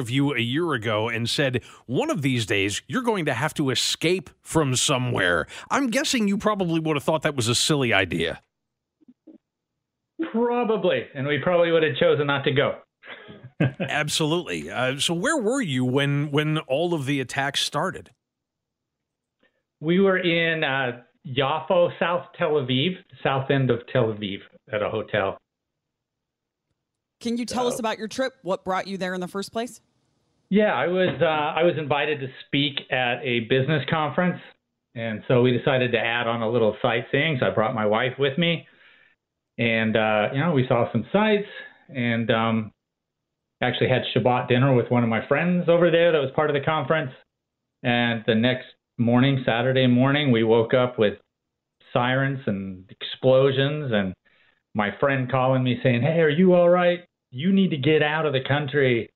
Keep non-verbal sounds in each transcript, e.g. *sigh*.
of you a year ago and said, one of these days you're going to have to escape from somewhere. I'm guessing you probably would have thought that was a silly idea. Probably. And we probably would have chosen not to go. *laughs* Absolutely. Uh, so where were you when when all of the attacks started? We were in uh, Yaffo, South Tel Aviv, south end of Tel Aviv, at a hotel. Can you tell so, us about your trip? What brought you there in the first place? Yeah, I was uh, I was invited to speak at a business conference, and so we decided to add on a little sightseeing. So I brought my wife with me, and uh, you know we saw some sights, and um, actually had Shabbat dinner with one of my friends over there that was part of the conference. And the next morning, Saturday morning, we woke up with sirens and explosions, and my friend calling me saying, "Hey, are you all right? You need to get out of the country."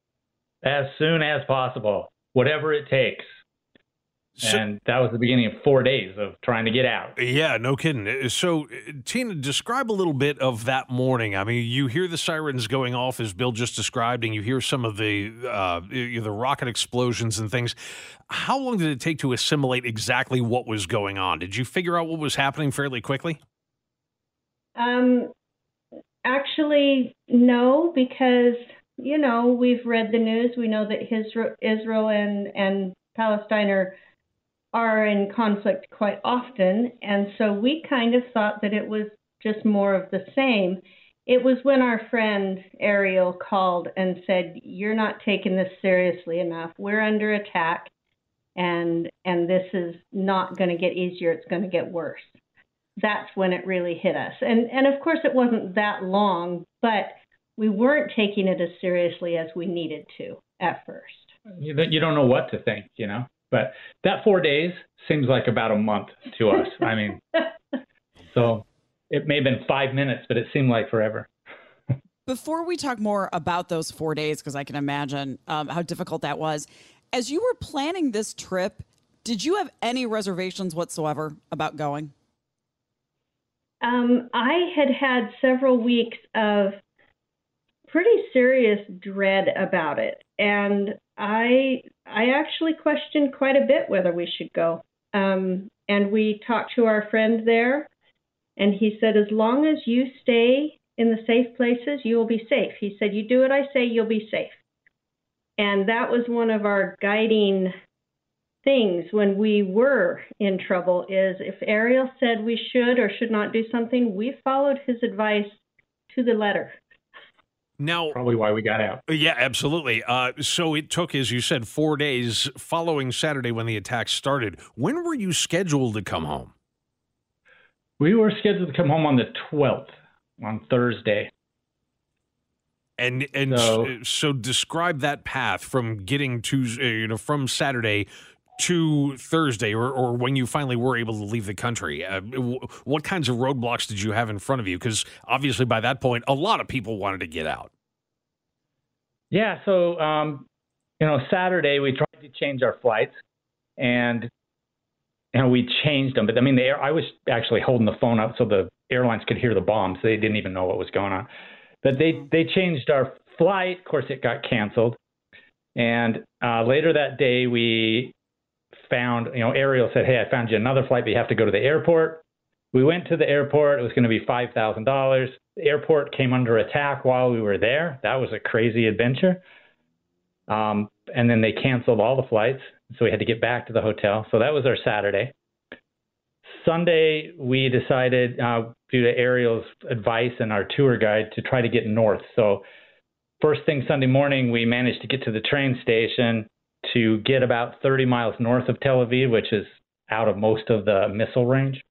as soon as possible, whatever it takes. So, and that was the beginning of four days of trying to get out. Yeah, no kidding. Uh, so, Tina, describe a little bit of that morning. I mean, you hear the sirens going off as Bill just described, and you hear some of the uh, the rocket explosions and things. How long did it take to assimilate exactly what was going on? Did you figure out what was happening fairly quickly? Um, actually, no, because you know, we've read the news. We know that Israel and, and Palestine are, are in conflict quite often. And so we kind of thought that it was just more of the same. It was when our friend Ariel called and said, You're not taking this seriously enough. We're under attack and and this is not going to get easier, it's going to get worse. That's when it really hit us. And and of course it wasn't that long, but we weren't taking it as seriously as we needed to at first. You, you don't know what to think, you know. But that four days seems like about a month to us. I mean, *laughs* so it may have been five minutes, but it seemed like forever. *laughs* Before we talk more about those four days, because I can imagine um, how difficult that was, as you were planning this trip, did you have any reservations whatsoever about going? Um, I had had several weeks of pretty serious dread about it, and I I actually questioned quite a bit whether we should go. Um, and we talked to our friend there, and he said, as long as you stay in the safe places, you will be safe. He said, you do what I say, you'll be safe. And that was one of our guiding things when we were in trouble is if Ariel said we should or should not do something, we followed his advice to the letter. Now, probably why we got out. Yeah, absolutely. Uh, so it took, as you said, four days following Saturday when the attack started. When were you scheduled to come home? We were scheduled to come home on the 12th, on Thursday. And and so, so describe that path from getting to uh, you know from Saturday to Thursday, or, or when you finally were able to leave the country? Uh, what kinds of roadblocks did you have in front of you? Because obviously, by that point, a lot of people wanted to get out. Yeah. So, um, you know, Saturday we tried to change our flights, and you know we changed them. But I mean, the air, I was actually holding the phone up so the airlines could hear the bombs. They didn't even know what was going on. But they they changed our flight. Of course, it got canceled. And uh, later that day, we found, you know, Ariel said, Hey, I found you another flight, but you have to go to the airport. We went to the airport. It was going to be $5,000. The airport came under attack while we were there. That was a crazy adventure. Um, and then they canceled all the flights. So we had to get back to the hotel. So that was our Saturday. Sunday, we decided, uh, due to Ariel's advice and our tour guide, to try to get north. So, first thing Sunday morning, we managed to get to the train station to get about 30 miles north of Tel Aviv, which is out of most of the missile range.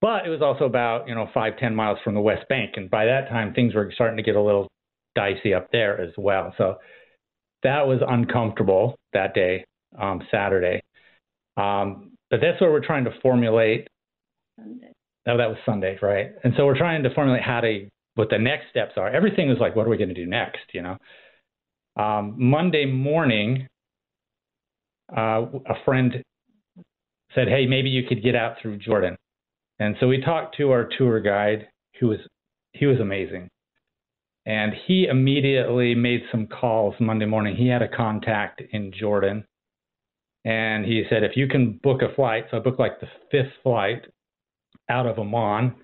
But it was also about, you know, five, 10 miles from the West Bank. And by that time, things were starting to get a little dicey up there as well. So that was uncomfortable that day, um, Saturday. Um, but that's where we're trying to formulate. Sunday. Oh, that was Sunday, right? And so we're trying to formulate how to, what the next steps are. Everything was like, what are we going to do next, you know? Um, Monday morning, uh, a friend said, "Hey, maybe you could get out through Jordan." And so we talked to our tour guide, who was he was amazing. And he immediately made some calls Monday morning. He had a contact in Jordan. And he said, if you can book a flight, so I booked like the fifth flight out of Amman.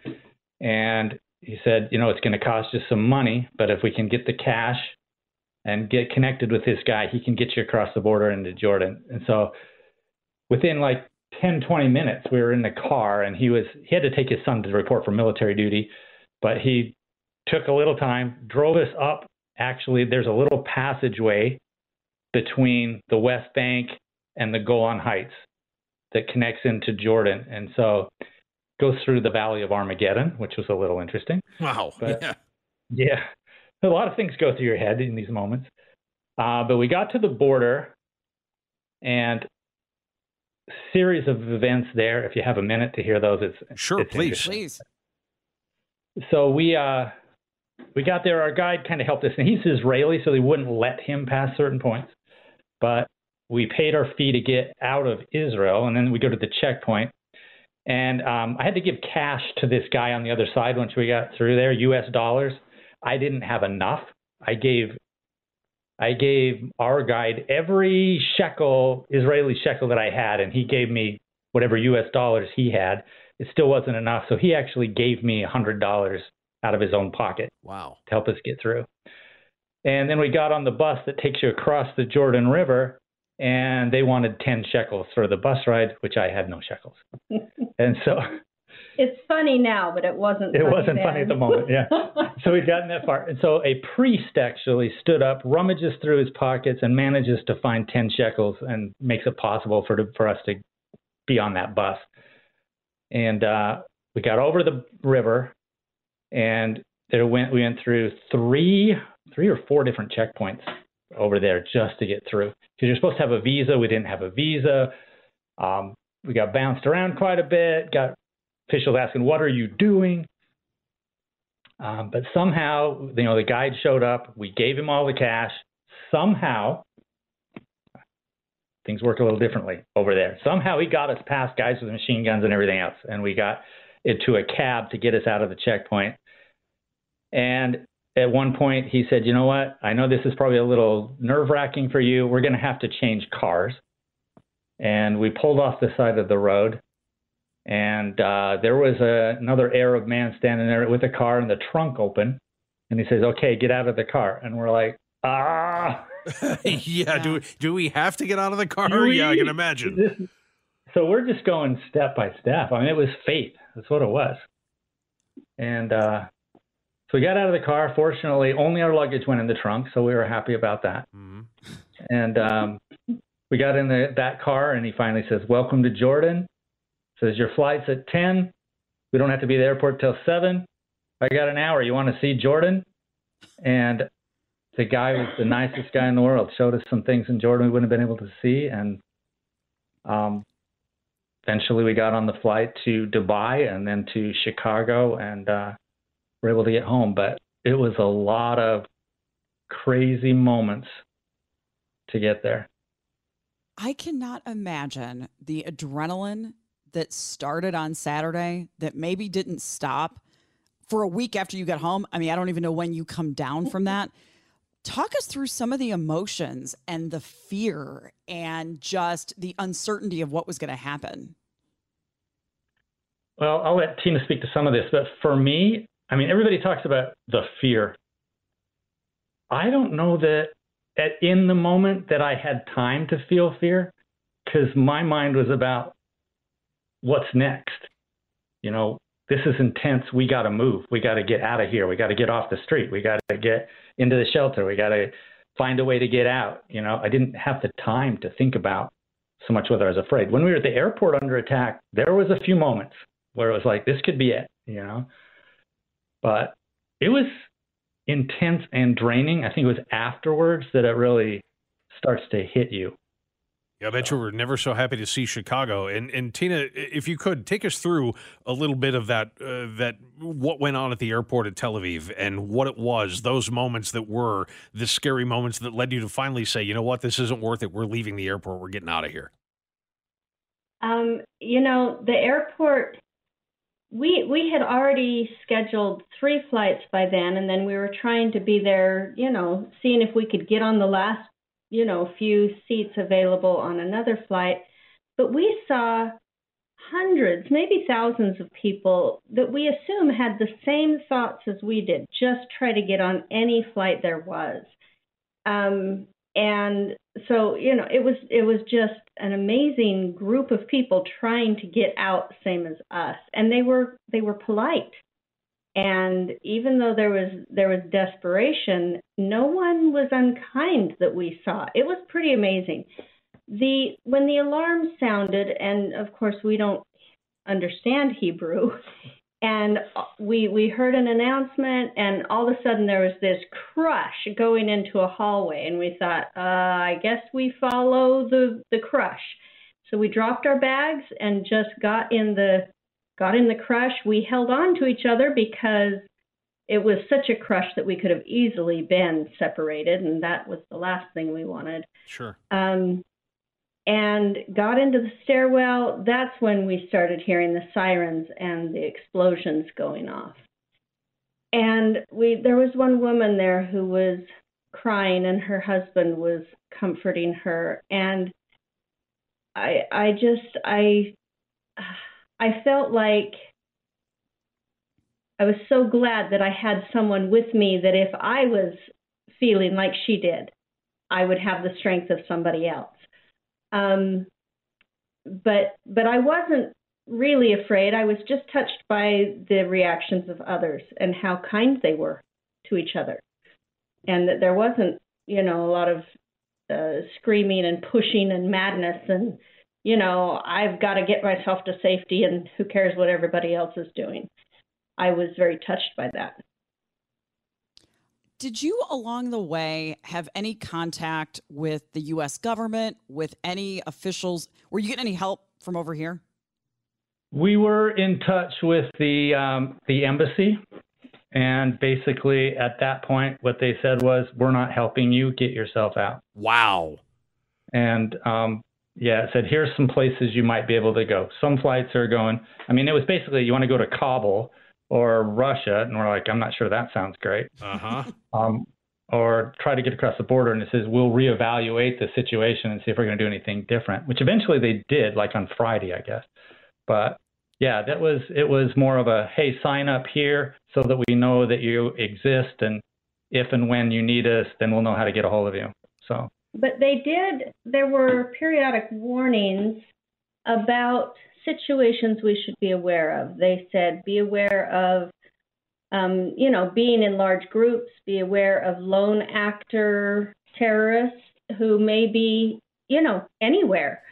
And he said, you know, it's going to cost you some money, but if we can get the cash and get connected with this guy, he can get you across the border into Jordan. And so within like 10, 20 minutes, we were in the car and he was, he had to take his son to report for military duty, but he took a little time, drove us up. Actually, there's a little passageway between the West Bank and the Golan Heights that connects into Jordan. And so goes through the Valley of Armageddon, which was a little interesting. Wow. But, *laughs* yeah. Yeah. A lot of things go through your head in these moments. Uh, but we got to the border and series of events there. If you have a minute to hear those, it's sure, it's please, please. So we uh, we got there. Our guide kind of helped us, and he's Israeli, so they wouldn't let him pass certain points. But we paid our fee to get out of Israel, and then we go to the checkpoint. And um, I had to give cash to this guy on the other side once we got through there, U.S. dollars. I didn't have enough. I gave I gave our guide every shekel, Israeli shekel that I had, and he gave me whatever U.S. dollars he had. It still wasn't enough, so he actually gave me a hundred dollars out of his own pocket. Wow! To help us get through. And then we got on the bus that takes you across the Jordan River, and they wanted 10 shekels for the bus ride, which I had no shekels. *laughs* and so it's funny now, but it wasn't. It funny wasn't then. funny at the moment. Yeah. *laughs* so we'd gotten that far, and so a priest actually stood up, rummages through his pockets, and manages to find 10 shekels, and makes it possible for to, for us to be on that bus. And uh, we got over the river, and there went we went through three three or four different checkpoints over there just to get through. Because you're supposed to have a visa. We didn't have a visa. Um, we got bounced around quite a bit, got officials asking, What are you doing? Um, but somehow, you know, the guide showed up. We gave him all the cash. Somehow, things work a little differently over there. Somehow, he got us past guys with machine guns and everything else, and we got into a cab to get us out of the checkpoint. And at one point, he said, You know what? I know this is probably a little nerve wracking for you. We're going to have to change cars. And we pulled off the side of the road and uh, there was a, another Arab man standing there with a car and the trunk open. And he says, "Okay, get out of the car." And we're like, "Ah." yeah, *laughs* yeah, Do do we have to get out of the car? yeah, I can imagine. This, so we're just going step by step. I mean, it was fate. That's what it was. And uh, so we got out of the car. Fortunately, only our luggage went in the trunk, so we were happy about that. Mm-hmm. And um, we got in the, that car, and he finally says, "Welcome to Jordan." Says your flight's at 10. We don't have to be at the airport till 7. I got an hour. You want to see Jordan? And the guy was the nicest guy in the world. Showed us some things in Jordan we wouldn't have been able to see. And um, eventually we got on the flight to Dubai and then to Chicago and uh, were able to get home. But it was a lot of crazy moments to get there. I cannot imagine the adrenaline that started on Saturday that maybe didn't stop for a week after you got home. I mean, I don't even know when you come down from *laughs* that. Talk us through some of the emotions and the fear and just the uncertainty of what was going to happen. Well, I'll let Tina speak to some of this, but for me, I mean, everybody talks about the fear. I don't know that at in the moment that I had time to feel fear because my mind was about what's next? You know, this is intense. We got to move. We got to get out of here. We got to get off the street. We got to get into the shelter. We got to find a way to get out. You know, I didn't have the time to think about so much whether I was afraid. When we were at the airport under attack, there was a few moments where it was like, this could be it, you know. But it was intense and draining. I think it was afterwards that it really starts to hit you. Yeah, I bet you were never so happy to see Chicago. And and Tina, if you could take us through a little bit of that uh, that what went on at the airport at Tel Aviv and what it was, those moments that were the scary moments that led you to finally say, you know what, this isn't worth it. We're leaving the airport. We're getting out of here. Um, you know, the airport we we had already scheduled three flights by then, and then we were trying to be there, you know, seeing if we could get on the last, you know, a few seats available on another flight. But we saw hundreds, maybe thousands of people that we assume had the same thoughts as we did, just try to get on any flight there was. Um, and so you know it was it was just an amazing group of people trying to get out same as us and they were they were polite and even though there was there was desperation no one was unkind that we saw. It was pretty amazing. The when the alarm sounded and of course we don't understand hebrew *laughs* and we we heard an announcement and all of a sudden there was this crush going into a hallway and we thought uh, i guess we follow the the crush. So we dropped our bags and just got in the got in the crush we held on to each other because it was such a crush that we could have easily been separated and that was the last thing we wanted. Sure. Um and got into the stairwell, that's when we started hearing the sirens and the explosions going off. And we there was one woman there who was crying and her husband was comforting her. And I I just I I felt like I was so glad that I had someone with me that if I was feeling like she did, I would have the strength of somebody else. Um, but but I wasn't really afraid. I was just touched by the reactions of others and how kind they were to each other, and that there wasn't you know a lot of uh, screaming and pushing and madness and you know I've got to get myself to safety and who cares what everybody else is doing. I was very touched by that. Did you along the way have any contact with the US government, with any officials? Were you getting any help from over here? We were in touch with the um, the embassy, and basically at that point, what they said was, "We're not helping you. Get yourself out." Wow. And um, yeah, it said, "Here's some places you might be able to go." Some flights are going. I mean, it was basically you want to go to Kabul or Russia, and we're like, I'm not sure that sounds great. Uh-huh. Um, or try to get across the border, and it says we'll reevaluate the situation and see if we're going to do anything different. Which eventually they did, like on Friday, I guess. But yeah, that was it was more of a hey, sign up here so that we know that you exist, and if and when you need us, then we'll know how to get a hold of you. So. But they did. There were periodic warnings about situations we should be aware of. They said be aware of, um, you know, being in large groups, be aware of lone actor terrorists who may be, you know, anywhere.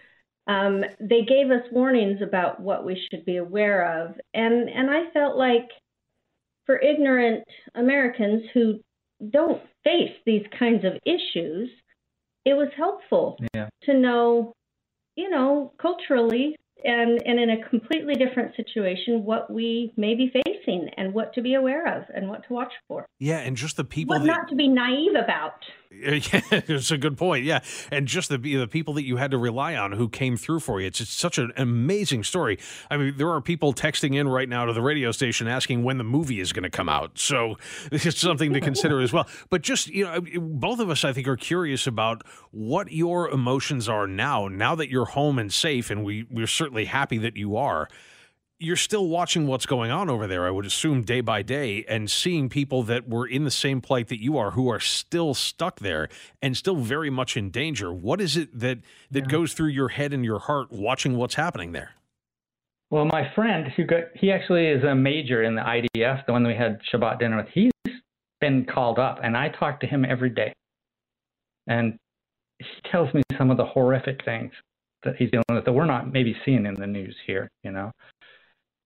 Um, they gave us warnings about what we should be aware of, and and I felt like for ignorant Americans who don't face these kinds of issues, it was helpful yeah. to know, you know, culturally and, and in a completely different situation what we may be facing and what to be aware of and what to watch for. Yeah, and just the people what that, not to be naive about. *laughs* It's a good point. Yeah, and just the the people that you had to rely on who came through for you. It's, it's such an amazing story. I mean, there are people texting in right now to the radio station asking when the movie is going to come out. So *laughs* it's something to consider as well. But just you know, both of us, I think, are curious about what your emotions are now. Now that you're home and safe, and we we're certainly happy that you are you're still watching what's going on over there, I would assume, day by day, and seeing people that were in the same plight that you are, who are still stuck there and still very much in danger. What is it that that yeah. goes through your head and your heart watching what's happening there? Well, my friend who got he actually is a major in the IDF, the one we had Shabbat dinner with. He's been called up, and I talk to him every day, and he tells me some of the horrific things that he's dealing with that we're not maybe seeing in the news here. You know,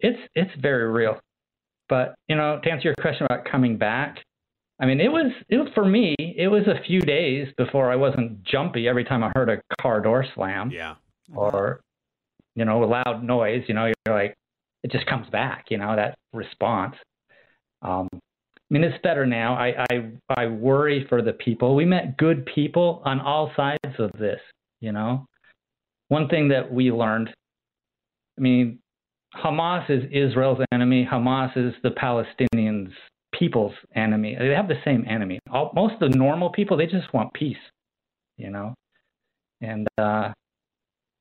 it's it's very real. But you know, to answer your question about coming back, I mean, it was it was for me. It was a few days before I wasn't jumpy every time I heard a car door slam. Yeah. Or, you know, a loud noise. You know, you're like, it just comes back. You know, that response. Um, I mean, it's better now. I, I I worry for the people. We met good people on all sides of this. You know, one thing that we learned. I mean, Hamas is Israel's enemy. Hamas is the Palestinians' people's enemy. They have the same enemy. All, most of the normal people, they just want peace, you know. And uh,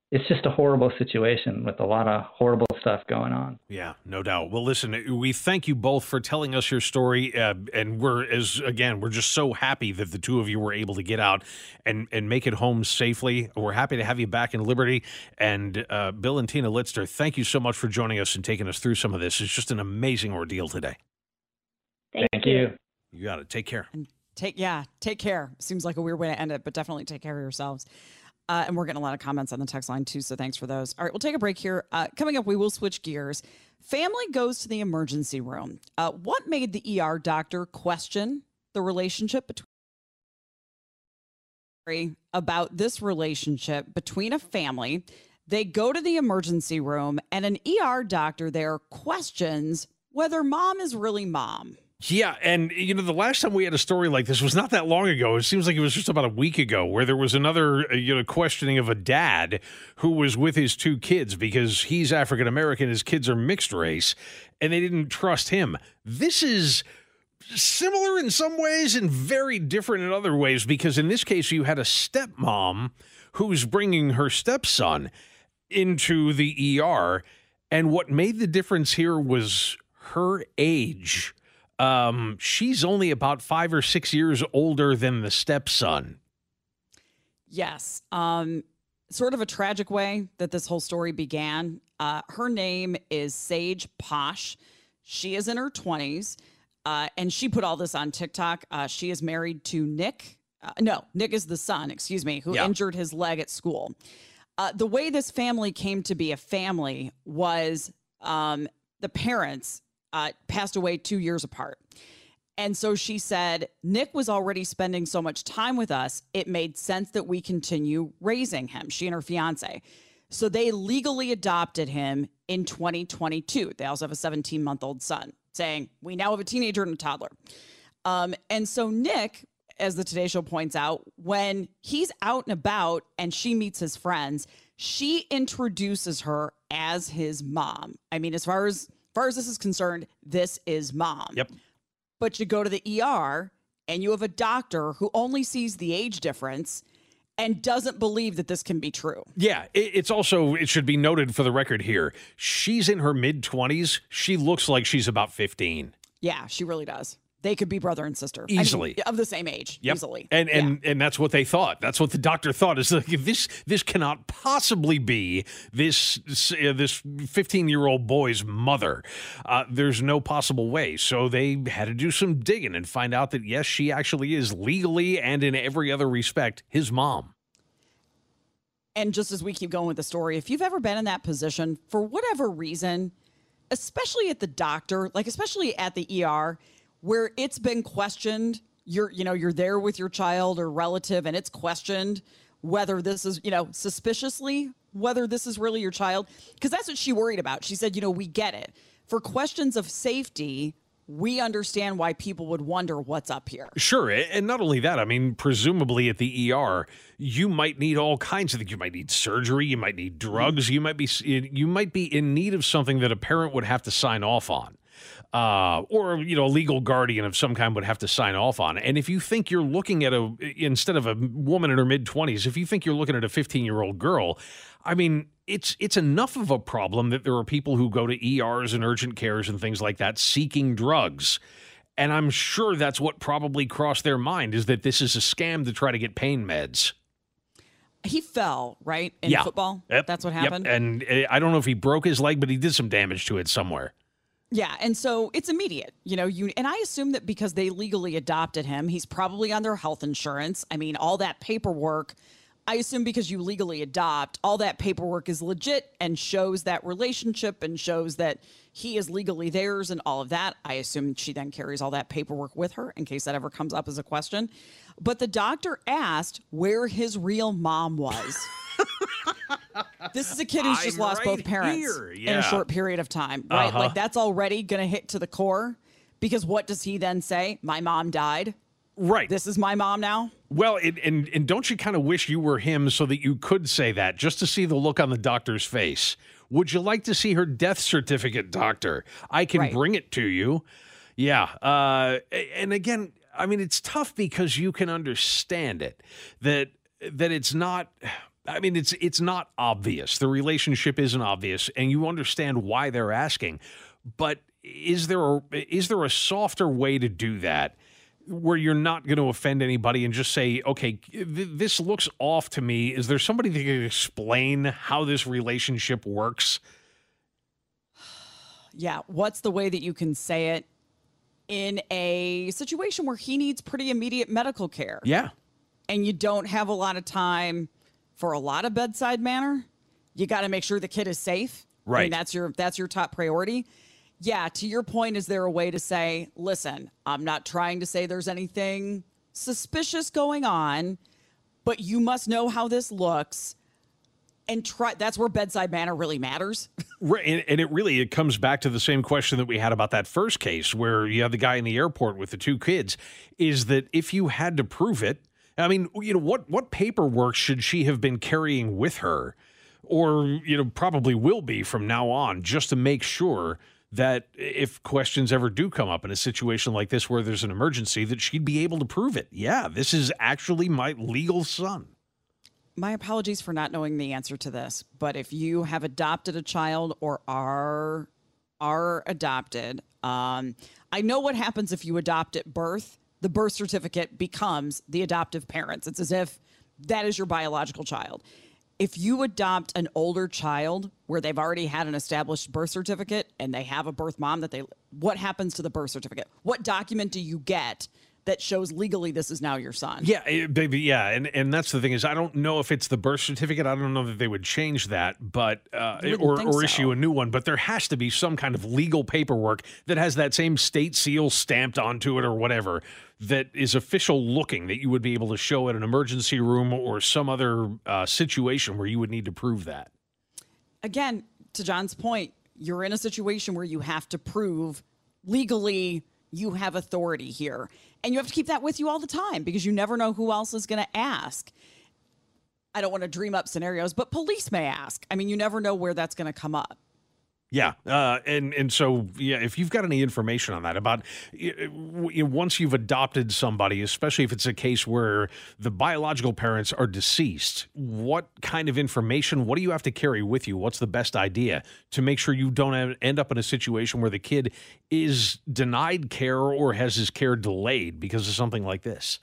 it's just a horrible situation with a lot of horrible stuff going on. Yeah, no doubt. Well, listen, we thank you both for telling us your story, uh, and we're as again, we're just so happy that the two of you were able to get out and and make it home safely. We're happy to have you back in Liberty. And uh, Bill and Tina Litster, thank you so much for joining us and taking us through some of this. It's just an amazing ordeal today. Thank, thank you. you. You got it. Take care. And take yeah, take care. Seems like a weird way to end it, but definitely take care of yourselves. Uh, and we're getting a lot of comments on the text line too. So thanks for those. All right, we'll take a break here. Uh, coming up, we will switch gears. Family goes to the emergency room. Uh, what made the ER doctor question the relationship between? About this relationship between a family. They go to the emergency room, and an ER doctor there questions whether mom is really mom. Yeah, and you know the last time we had a story like this was not that long ago. It seems like it was just about a week ago, where there was another uh, you know questioning of a dad who was with his two kids because he's African American, his kids are mixed race, and they didn't trust him. This is similar in some ways and very different in other ways because in this case you had a stepmom who's bringing her stepson into the ER, and what made the difference here was her age um, she's only about five or six years older than the stepson. Yes. Um, sort of a tragic way that this whole story began. Uh, her name is Sage Posh. She is in her 20s, uh, and she put all this on TikTok. Uh, she is married to Nick. Uh, no, Nick is the son, excuse me, who yeah. injured his leg at school. Uh, the way this family came to be a family was um, the parents uh, passed away two years apart. And so she said, Nick was already spending so much time with us, it made sense that we continue raising him, she and her fiance. So they legally adopted him in 2022. They also have a 17 month old son, saying, We now have a teenager and a toddler. Um, and so Nick, as the Today Show points out, when he's out and about and she meets his friends, she introduces her as his mom. I mean, as far as far as this is concerned, this is mom. Yep. But you go to the ER and you have a doctor who only sees the age difference and doesn't believe that this can be true. Yeah, it's also it should be noted for the record here. She's in her mid 20s. She looks like she's about 15. Yeah, she really does they could be brother and sister. Easily I mean, of the same age yep. easily. And and yeah. and that's what they thought. That's what the doctor thought is like this this cannot possibly be this uh, this 15 year old boy's mother uh, there's no possible way. So they had to do some digging and find out that yes she actually is legally and in every other respect his mom. And just as we keep going with the story if you've ever been in that position for whatever reason especially at the doctor like especially at the ER where it's been questioned you're you know you're there with your child or relative and it's questioned whether this is you know suspiciously whether this is really your child because that's what she worried about she said you know we get it for questions of safety we understand why people would wonder what's up here. Sure. And not only that, I mean, presumably at the ER, you might need all kinds of things. You might need surgery, you might need drugs, mm-hmm. you might be you might be in need of something that a parent would have to sign off on uh, or you know, a legal guardian of some kind would have to sign off on. And if you think you're looking at a instead of a woman in her mid twenties, if you think you're looking at a 15 year old girl, I mean, it's it's enough of a problem that there are people who go to ERs and urgent cares and things like that seeking drugs. And I'm sure that's what probably crossed their mind is that this is a scam to try to get pain meds. He fell, right? In yeah. football? Yep. That's what happened. Yep. And uh, I don't know if he broke his leg, but he did some damage to it somewhere. Yeah, and so it's immediate. You know, you and I assume that because they legally adopted him, he's probably on their health insurance. I mean, all that paperwork, I assume because you legally adopt, all that paperwork is legit and shows that relationship and shows that he is legally theirs and all of that. I assume she then carries all that paperwork with her in case that ever comes up as a question. But the doctor asked where his real mom was. *laughs* this is a kid who's just I'm lost right both parents yeah. in a short period of time, right? Uh-huh. Like that's already going to hit to the core because what does he then say? My mom died. Right. This is my mom now. Well, and, and, and don't you kind of wish you were him so that you could say that just to see the look on the doctor's face? Would you like to see her death certificate, doctor? I can right. bring it to you. Yeah. Uh, and again, I mean, it's tough because you can understand it that that it's not. I mean, it's it's not obvious. The relationship isn't obvious, and you understand why they're asking. But is there a, is there a softer way to do that? where you're not going to offend anybody and just say, okay, th- this looks off to me. Is there somebody that can explain how this relationship works? Yeah. What's the way that you can say it in a situation where he needs pretty immediate medical care? Yeah. And you don't have a lot of time for a lot of bedside manner. You got to make sure the kid is safe. Right. I mean, that's your that's your top priority yeah, to your point, is there a way to say, listen, I'm not trying to say there's anything suspicious going on, but you must know how this looks and try that's where bedside manner really matters *laughs* right and, and, it really it comes back to the same question that we had about that first case where you have the guy in the airport with the two kids is that if you had to prove it i mean you know what what paperwork should she have been carrying with her or you know probably will be from now on just to make sure that if questions ever do come up in a situation like this where there's an emergency, that she'd be able to prove it. Yeah, this is actually my legal son. My apologies for not knowing the answer to this, but if you have adopted a child or are are adopted, um, I know what happens if you adopt at birth. The birth certificate becomes the adoptive parents. It's as if that is your biological child if you adopt an older child where they've already had an established birth certificate and they have a birth mom that they what happens to the birth certificate what document do you get that shows legally this is now your son. Yeah, eh, baby. Yeah, and and that's the thing is I don't know if it's the birth certificate. I don't know that they would change that, but uh, or or issue a new one. But there has to be some kind of legal paperwork that has that same state seal stamped onto it or whatever that is official looking that you would be able to show at an emergency room or some other uh, situation where you would need to prove that. Again, to John's point, you're in a situation where you have to prove legally you have authority here. And you have to keep that with you all the time because you never know who else is going to ask. I don't want to dream up scenarios, but police may ask. I mean, you never know where that's going to come up. Yeah, uh, and and so yeah, if you've got any information on that about once you've adopted somebody, especially if it's a case where the biological parents are deceased, what kind of information? What do you have to carry with you? What's the best idea to make sure you don't end up in a situation where the kid is denied care or has his care delayed because of something like this?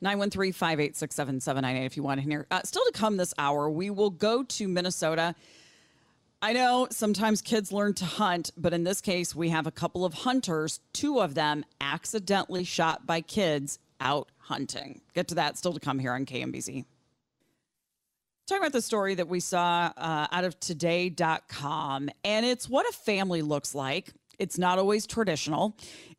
913 586 7798 if you want to hear. Uh, still to come this hour, we will go to Minnesota I know sometimes kids learn to hunt, but in this case, we have a couple of hunters, two of them accidentally shot by kids out hunting. Get to that still to come here on KMBZ. Talking about the story that we saw uh, out of today.com, and it's what a family looks like. It's not always traditional.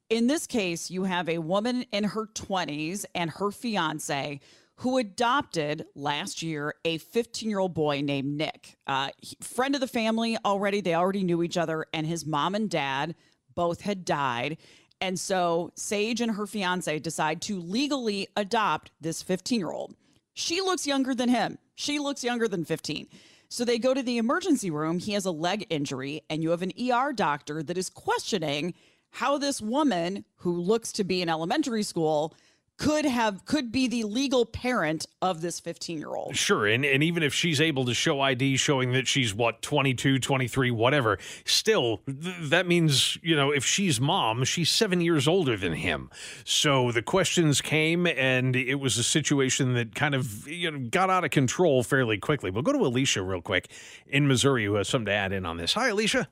In this case, you have a woman in her 20s and her fiance who adopted last year a 15 year old boy named Nick. Uh, he, friend of the family already, they already knew each other, and his mom and dad both had died. And so Sage and her fiance decide to legally adopt this 15 year old. She looks younger than him, she looks younger than 15. So they go to the emergency room. He has a leg injury, and you have an ER doctor that is questioning how this woman, who looks to be in elementary school, could have could be the legal parent of this 15 year old sure and, and even if she's able to show id showing that she's what 22 23 whatever still th- that means you know if she's mom she's seven years older than him. So the questions came and it was a situation that kind of you know got out of control fairly quickly. We'll go to alicia real quick in missouri who has something to add in on this. Hi alicia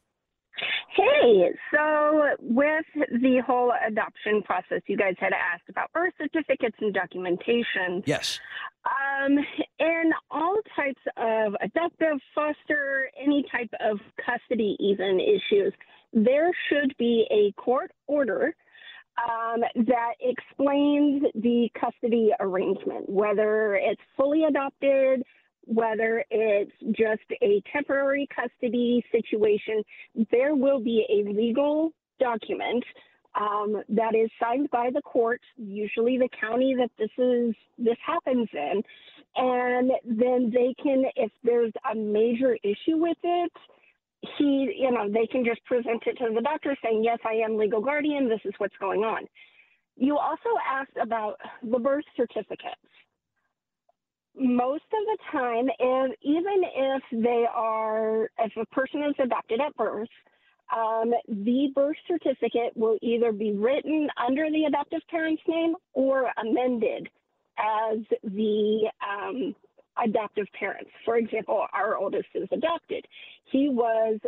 Hey, so with the whole adoption process, you guys had asked about birth certificates and documentation. Yes. Um, in all types of adoptive, foster, any type of custody, even issues, there should be a court order um, that explains the custody arrangement, whether it's fully adopted whether it's just a temporary custody situation, there will be a legal document um, that is signed by the court, usually the county that this is this happens in, and then they can, if there's a major issue with it, he, you know, they can just present it to the doctor saying, yes, I am legal guardian. This is what's going on. You also asked about the birth certificates. Most of the time, if, even if they are, if a person is adopted at birth, um, the birth certificate will either be written under the adoptive parent's name or amended as the um, adoptive parents. For example, our oldest is adopted. He was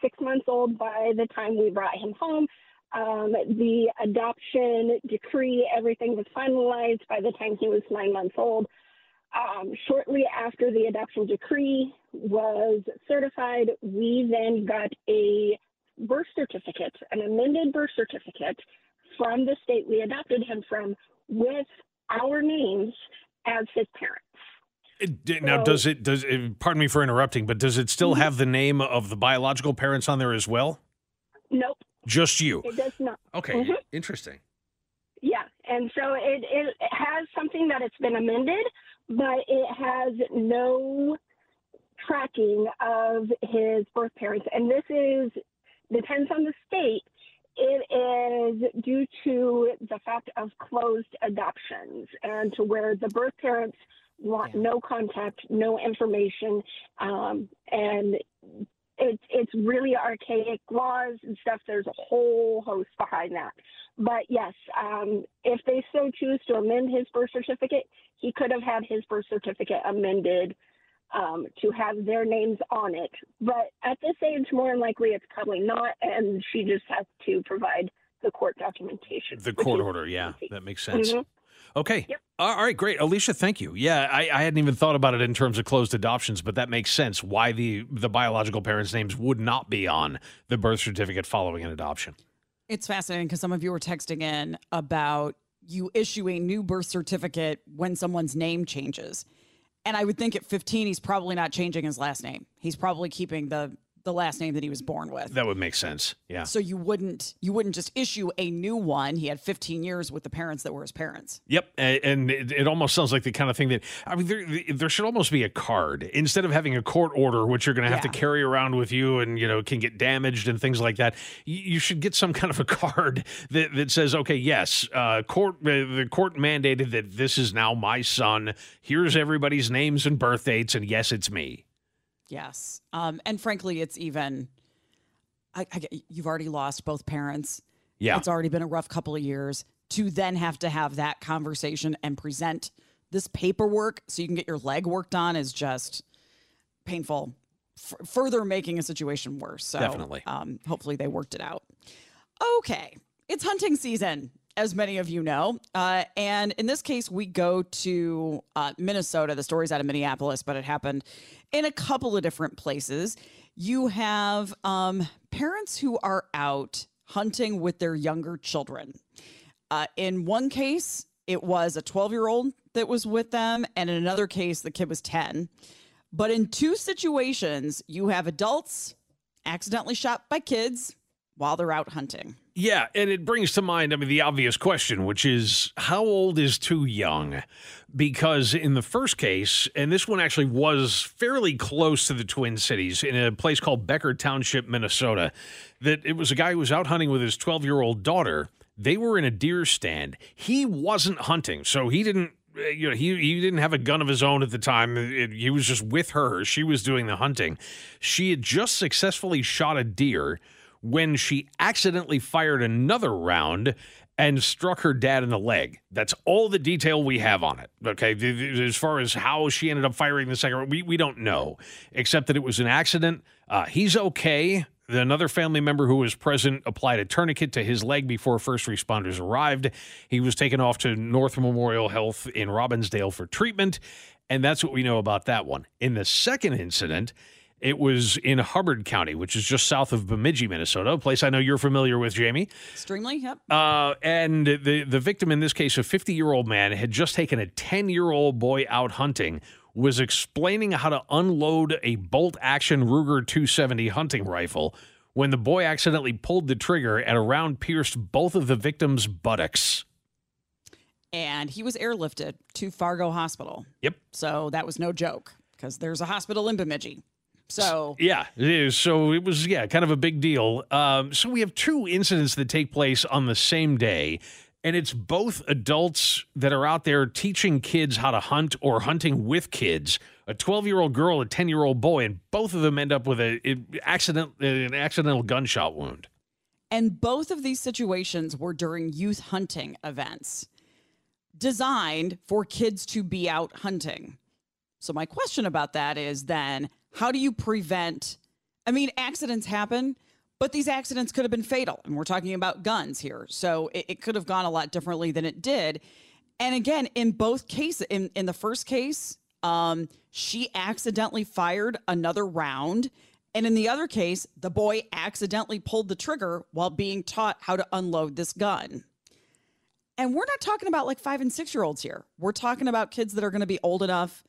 six months old by the time we brought him home. Um, the adoption decree, everything was finalized by the time he was nine months old. Um, shortly after the adoption decree was certified, we then got a birth certificate, an amended birth certificate from the state we adopted him from with our names as his parents. Now, so, does it does? It, pardon me for interrupting, but does it still mm-hmm. have the name of the biological parents on there as well? Nope. Just you. It does not. Okay, mm-hmm. interesting. Yeah, and so it, it has something that it's been amended, but it has no tracking of his birth parents, and this is depends on the state. It is due to the fact of closed adoptions and to where the birth parents want yeah. no contact, no information, um, and it's it's really archaic laws and stuff. There's a whole host behind that. But yes, um, if they so choose to amend his birth certificate, he could have had his birth certificate amended um, to have their names on it. But at this age, more than likely, it's probably not, and she just has to provide the court documentation. The court order, yeah, that makes sense. Mm-hmm. Okay. Yep. All right, great. Alicia, thank you. Yeah, I, I, hadn't even thought about it in terms of closed adoptions, but that makes sense why the, the biological parents' names would not be on the birth certificate following an adoption. It's fascinating because some of you were texting in about you issue a new birth certificate when someone's name changes. And I would think at 15, he's probably not changing his last name. He's probably keeping the the last name that he was born with. That would make sense. Yeah. So you wouldn't you wouldn't just issue a new one. He had 15 years with the parents that were his parents. Yep, and it, it almost sounds like the kind of thing that I mean there there should almost be a card instead of having a court order which you're going to have yeah. to carry around with you and you know can get damaged and things like that. You should get some kind of a *laughs* card that that says okay, yes, uh, court uh, the court mandated that this is now my son. Here's everybody's names and birth dates and yes, it's me. Yes. Um, and frankly, it's even, I, I, you've already lost both parents. Yeah. It's already been a rough couple of years to then have to have that conversation and present this paperwork so you can get your leg worked on is just painful, F- further making a situation worse. So, definitely. Um, hopefully, they worked it out. Okay. It's hunting season as many of you know. Uh, and in this case, we go to uh, Minnesota. The story's out of Minneapolis, but it happened in a couple of different places. You have um, parents who are out hunting with their younger children. Uh, in one case, it was a 12 year old that was with them, and in another case, the kid was 10. But in two situations, you have adults accidentally shot by kids while they're out hunting. Yeah, and it brings to mind, I mean, the obvious question, which is how old is too young? Because in the first case, and this one actually was fairly close to the Twin Cities in a place called Becker Township, Minnesota, that it was a guy who was out hunting with his 12 year old daughter. They were in a deer stand. He wasn't hunting, so he didn't eh, you know he he didn't have a gun of his own at the time it, he was just with her she was doing the hunting she had just successfully shot a deer when she accidentally fired another round and struck her dad in the leg. That's all the detail we have on it. Okay. As far as how she ended up firing the second, we, we don't know, except that it was an accident. Uh, he's okay. Another family member who was present applied a tourniquet to his leg before first responders arrived. He was taken off to North Memorial Health in Robbinsdale for treatment. And that's what we know about that one. In the second incident, it was in Hubbard County, which is just south of Bemidji, Minnesota, a place I know you're familiar with, Jamie. Extremely, yep. Uh, and the the victim in this case, a 50 year old man, had just taken a 10 year old boy out hunting. Was explaining how to unload a bolt action Ruger 270 hunting rifle when the boy accidentally pulled the trigger and a round pierced both of the victims' buttocks. And he was airlifted to Fargo Hospital. Yep. So that was no joke because there's a hospital in Bemidji. So yeah, it is. So it was yeah, kind of a big deal. Um, so we have two incidents that take place on the same day, and it's both adults that are out there teaching kids how to hunt or hunting with kids. A 12 year old girl, a 10 year old boy, and both of them end up with a, accident, an accidental gunshot wound. And both of these situations were during youth hunting events designed for kids to be out hunting. So my question about that is then how do you prevent? I mean, accidents happen, but these accidents could have been fatal. And we're talking about guns here. So it, it could have gone a lot differently than it did. And again, in both cases, in, in the first case, um, she accidentally fired another round. And in the other case, the boy accidentally pulled the trigger while being taught how to unload this gun. And we're not talking about like five and six year olds here. We're talking about kids that are going to be old enough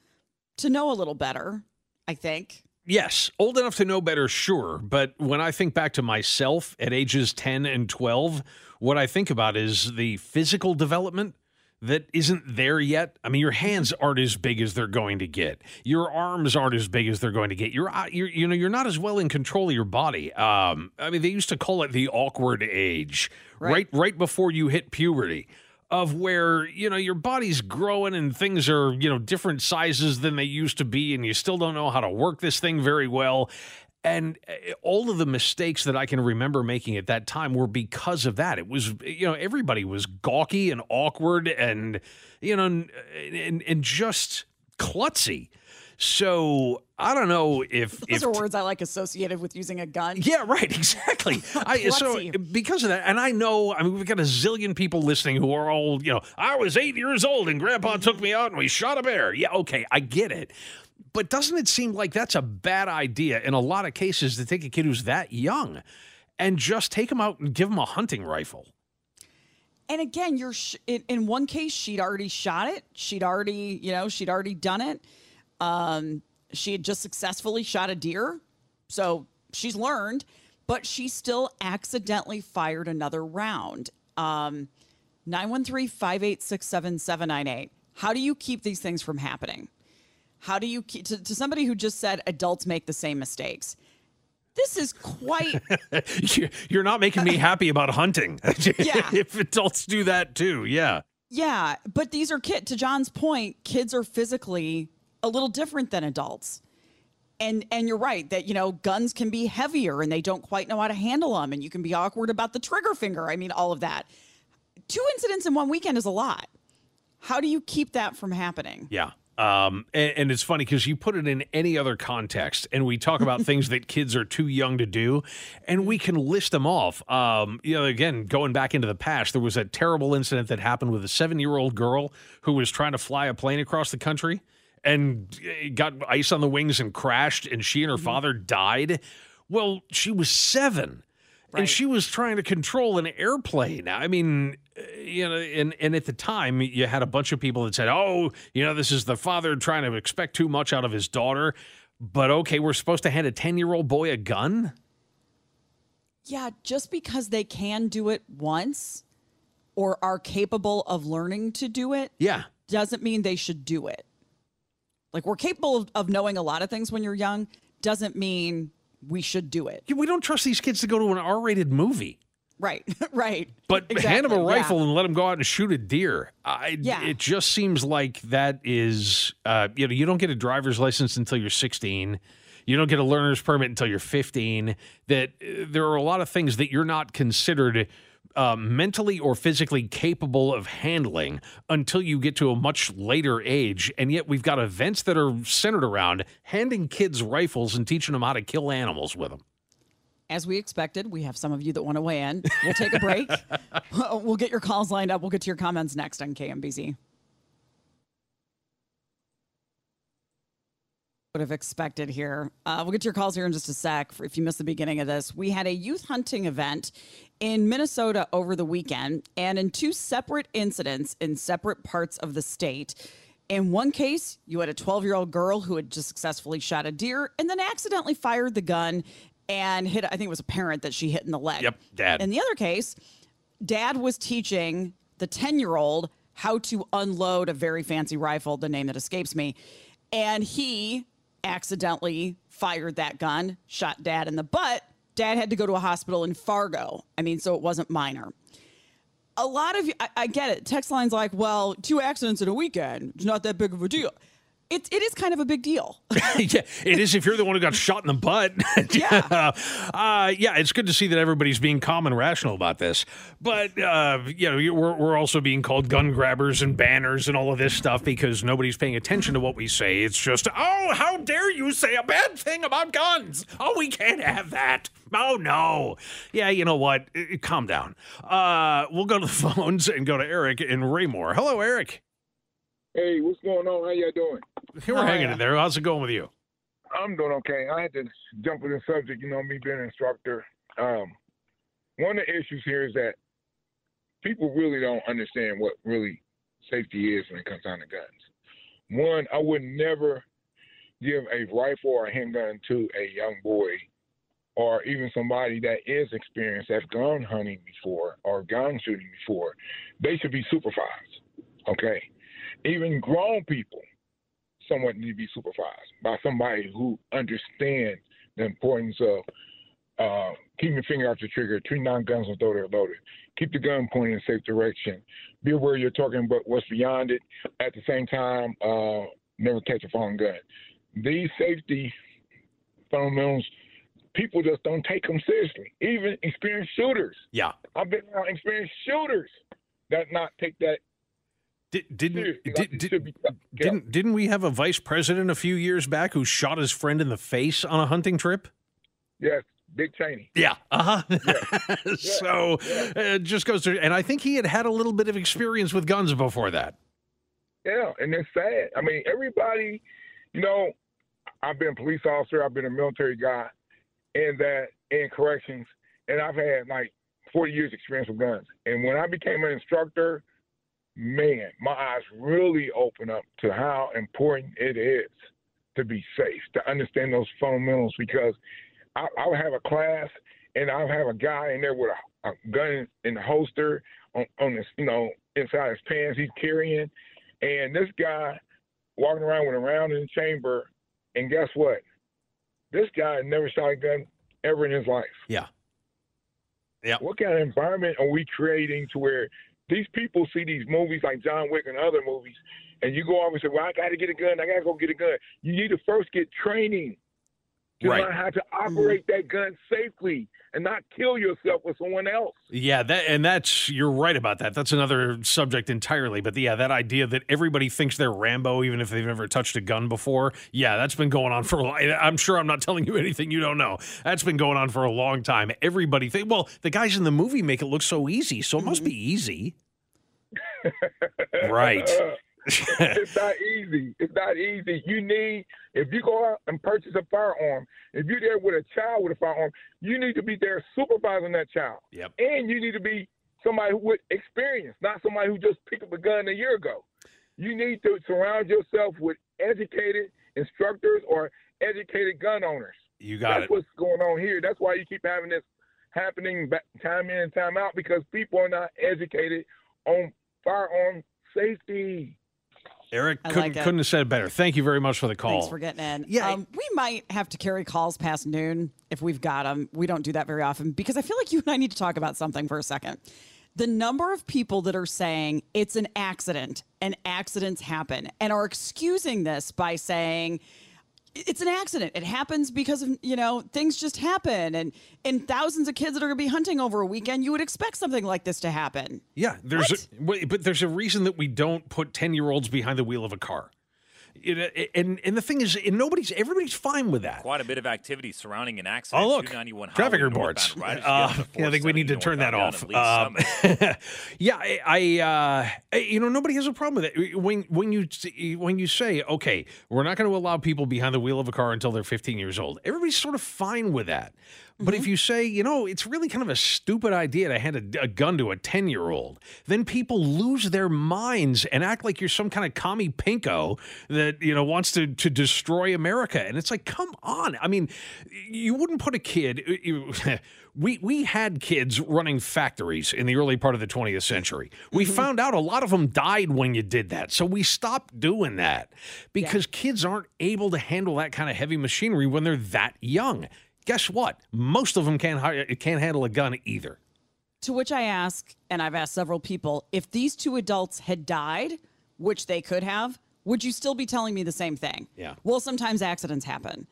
to know a little better. I think. Yes, old enough to know better, sure. But when I think back to myself at ages 10 and 12, what I think about is the physical development that isn't there yet. I mean, your hands aren't as big as they're going to get. Your arms aren't as big as they're going to get. You're, uh, you're you know, you're not as well in control of your body. Um, I mean, they used to call it the awkward age, right? Right, right before you hit puberty of where you know your body's growing and things are you know different sizes than they used to be and you still don't know how to work this thing very well and eh, all of the mistakes that I can remember making at that time were because of that. It was, you know, everybody was gawky and awkward and, you know, and, and just klutzy. So I don't know if *laughs* those if, are words I like associated with using a gun. Yeah, right, *laughs* exactly. *laughs* I, so because of that, and I know, I mean, we've got a zillion people listening who are all, you know, I was eight years old and Grandpa mm-hmm. took me out and we shot a bear. Yeah, okay, I get it. But doesn't it seem like that's a bad idea in a lot of cases to take a kid who's that young and just take him out and give him a hunting rifle? And again, you're sh- in, in one case, she'd already shot it. She'd already, you know, she'd already done it um, she had just successfully shot a deer, so she's learned, but she still accidentally fired another round. Um, 913 586 7798. How do you keep these things from happening? How do you keep to, to somebody who just said adults make the same mistakes? This is quite. *laughs* You're not making me *laughs* happy about hunting. *laughs* yeah. if adults do that too, yeah. Yeah, but these are kids. To John's point, kids are physically a little different than adults. And and you're right that you know guns can be heavier and they don't quite know how to handle them and you can be awkward about the trigger finger. I mean all of that. Two incidents in one weekend is a lot. How do you keep that from happening? Yeah. Um, and, and, it's funny because you put it in any other context, and we talk about *laughs* things that kids are too young to do, and we can list them off. Um, you know, again, going back into the past, there was a terrible incident that happened with a seven year old girl who was trying to fly a plane across the country and got ice on the wings and crashed, and she and her mm-hmm. father died. Well, she was seven. Right. And she was trying to control an airplane. I mean, you know, and, and at the time, you had a bunch of people that said, oh, you know, this is the father trying to expect too much out of his daughter. But okay, we're supposed to hand a 10 year old boy a gun? Yeah, just because they can do it once or are capable of learning to do it. Yeah. Doesn't mean they should do it. Like we're capable of, of knowing a lot of things when you're young, doesn't mean we should do it. Yeah, we don't trust these kids to go to an R-rated movie. Right, *laughs* right. But *laughs* exactly. hand them a rifle yeah. and let them go out and shoot a deer. I, yeah. It just seems like that is, uh, you know, you don't get a driver's license until you're 16. You don't get a learner's permit until you're 15. That uh, there are a lot of things that you're not considered uh, mentally or physically capable of handling until you get to a much later age. And yet we've got events that are centered around handing kids rifles and teaching them how to kill animals with them. As we expected, we have some of you that want to weigh in. We'll take a break. *laughs* we'll get your calls lined up. We'll get to your comments next on KMBZ. Would have expected here. Uh, we'll get to your calls here in just a sec. For if you missed the beginning of this, we had a youth hunting event in Minnesota over the weekend, and in two separate incidents in separate parts of the state. In one case, you had a 12 year old girl who had just successfully shot a deer and then accidentally fired the gun and hit, I think it was a parent that she hit in the leg. Yep, dad. In the other case, dad was teaching the 10 year old how to unload a very fancy rifle, the name that escapes me. And he accidentally fired that gun, shot dad in the butt. Dad had to go to a hospital in Fargo. I mean, so it wasn't minor. A lot of I, I get it. Text lines like, well, two accidents in a weekend, it's not that big of a deal it, it is kind of a big deal. *laughs* yeah, it is if you're the one who got shot in the butt. *laughs* yeah. Uh, yeah, it's good to see that everybody's being calm and rational about this. But, uh, you know, we're, we're also being called gun grabbers and banners and all of this stuff because nobody's paying attention to what we say. It's just, oh, how dare you say a bad thing about guns? Oh, we can't have that. Oh, no. Yeah, you know what? Calm down. Uh, we'll go to the *laughs* phones and go to Eric in Raymore. Hello, Eric. Hey, what's going on? How y'all doing? We're oh, hanging in there. How's it going with you? I'm doing okay. I had to jump with the subject, you know, me being an instructor. Um, one of the issues here is that people really don't understand what really safety is when it comes down to guns. One, I would never give a rifle or a handgun to a young boy or even somebody that is experienced, that's gone hunting before or gun shooting before. They should be supervised. Okay even grown people somewhat need to be supervised by somebody who understands the importance of uh, keeping your finger off the trigger, treating non guns until they're loaded. Keep the gun pointed in a safe direction. Be aware you're talking about what's beyond it. At the same time, uh, never catch a falling gun. These safety fundamentals, people just don't take them seriously. Even experienced shooters. Yeah. I've been around experienced shooters that not take that did, didn't did, did, didn't didn't we have a vice president a few years back who shot his friend in the face on a hunting trip? Yes, Dick Cheney. Yeah. Uh huh. *laughs* Yeah. so yeah. it just goes to, and I think he had had a little bit of experience with guns before that. Yeah, and it's sad. I mean, everybody, you know, I've been a police officer, I've been a military guy, and that in corrections, and I've had like 40 years experience with guns. And when I became an instructor man, my eyes really open up to how important it is to be safe, to understand those fundamentals. Because I, I'll have a class and I'll have a guy in there with a, a gun in the holster on, on his, you know, inside his pants he's carrying, and this guy walking around with a round in the chamber. And guess what? This guy never shot a gun ever in his life. Yeah. Yeah. What kind of environment are we creating to where these people see these movies like John Wick and other movies, and you go off and say, "Well, I got to get a gun. I got to go get a gun." You need to first get training to right. learn how to mm-hmm. operate that gun safely and not kill yourself or someone else. Yeah, that and that's you're right about that. That's another subject entirely. But yeah, that idea that everybody thinks they're Rambo even if they've never touched a gun before. Yeah, that's been going on for a. I'm sure I'm not telling you *laughs* anything you don't know. That's been going on for a long time. Everybody think well, the guys in the movie make it look so easy, so it must be mm-hmm. easy. right. *laughs* *laughs* it's not easy. It's not easy. You need, if you go out and purchase a firearm, if you're there with a child with a firearm, you need to be there supervising that child. Yep. And you need to be somebody with experience, not somebody who just picked up a gun a year ago. You need to surround yourself with educated instructors or educated gun owners. You got That's it. That's what's going on here. That's why you keep having this happening time in and time out because people are not educated on firearm safety. Eric couldn't, like couldn't, have said it better. Thank you very much for the call. Thanks for getting in. Yeah, um, we might have to carry calls past noon if we've got them. We don't do that very often because I feel like you and I need to talk about something for a second. The number of people that are saying it's an accident and accidents happen and are excusing this by saying it's an accident. It happens because of you know things just happen, and and thousands of kids that are going to be hunting over a weekend, you would expect something like this to happen. Yeah, there's a, but there's a reason that we don't put ten year olds behind the wheel of a car. It, and and the thing is, and nobody's everybody's fine with that. Quite a bit of activity surrounding an accident. Oh look, traffic reports. Uh, yeah, I think we need to turn that off. Um, *laughs* yeah, I, I uh, you know nobody has a problem with it when when you when you say okay, we're not going to allow people behind the wheel of a car until they're 15 years old. Everybody's sort of fine with that. But mm-hmm. if you say, you know, it's really kind of a stupid idea to hand a, a gun to a 10 year old, then people lose their minds and act like you're some kind of commie pinko that you know wants to to destroy America, and it's like, come on. I mean, you wouldn't put a kid. *laughs* we we had kids running factories in the early part of the 20th century. We mm-hmm. found out a lot of them died when you did that, so we stopped doing that because yeah. kids aren't able to handle that kind of heavy machinery when they're that young. Guess what? Most of them can't uh, can't handle a gun either. To which I ask, and I've asked several people, if these two adults had died, which they could have, would you still be telling me the same thing? Yeah. Well, sometimes accidents happen.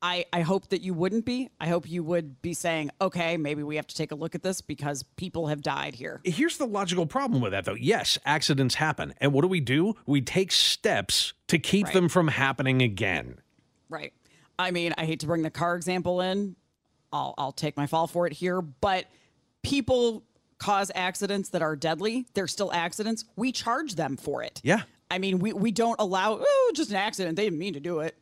I, I hope that you wouldn't be. I hope you would be saying, okay, maybe we have to take a look at this because people have died here. Here's the logical problem with that, though. Yes, accidents happen. And what do we do? We take steps to keep right. them from happening again. Right. I mean, I hate to bring the car example in. I'll, I'll take my fall for it here, but people cause accidents that are deadly, they're still accidents. We charge them for it. Yeah. I mean, we, we don't allow, oh, just an accident. They didn't mean to do it.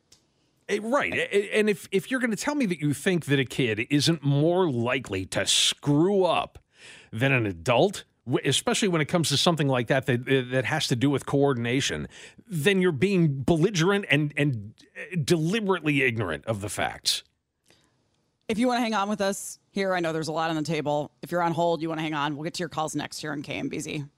Eh, right. And if, if you're going to tell me that you think that a kid isn't more likely to screw up than an adult, especially when it comes to something like that that, that has to do with coordination, then you're being belligerent and, and eh, deliberately ignorant of the facts. If you want to hang on with us here, I know there's a lot on the table. If you're on hold, you want to hang on, we'll get to your calls next here on KMBZ.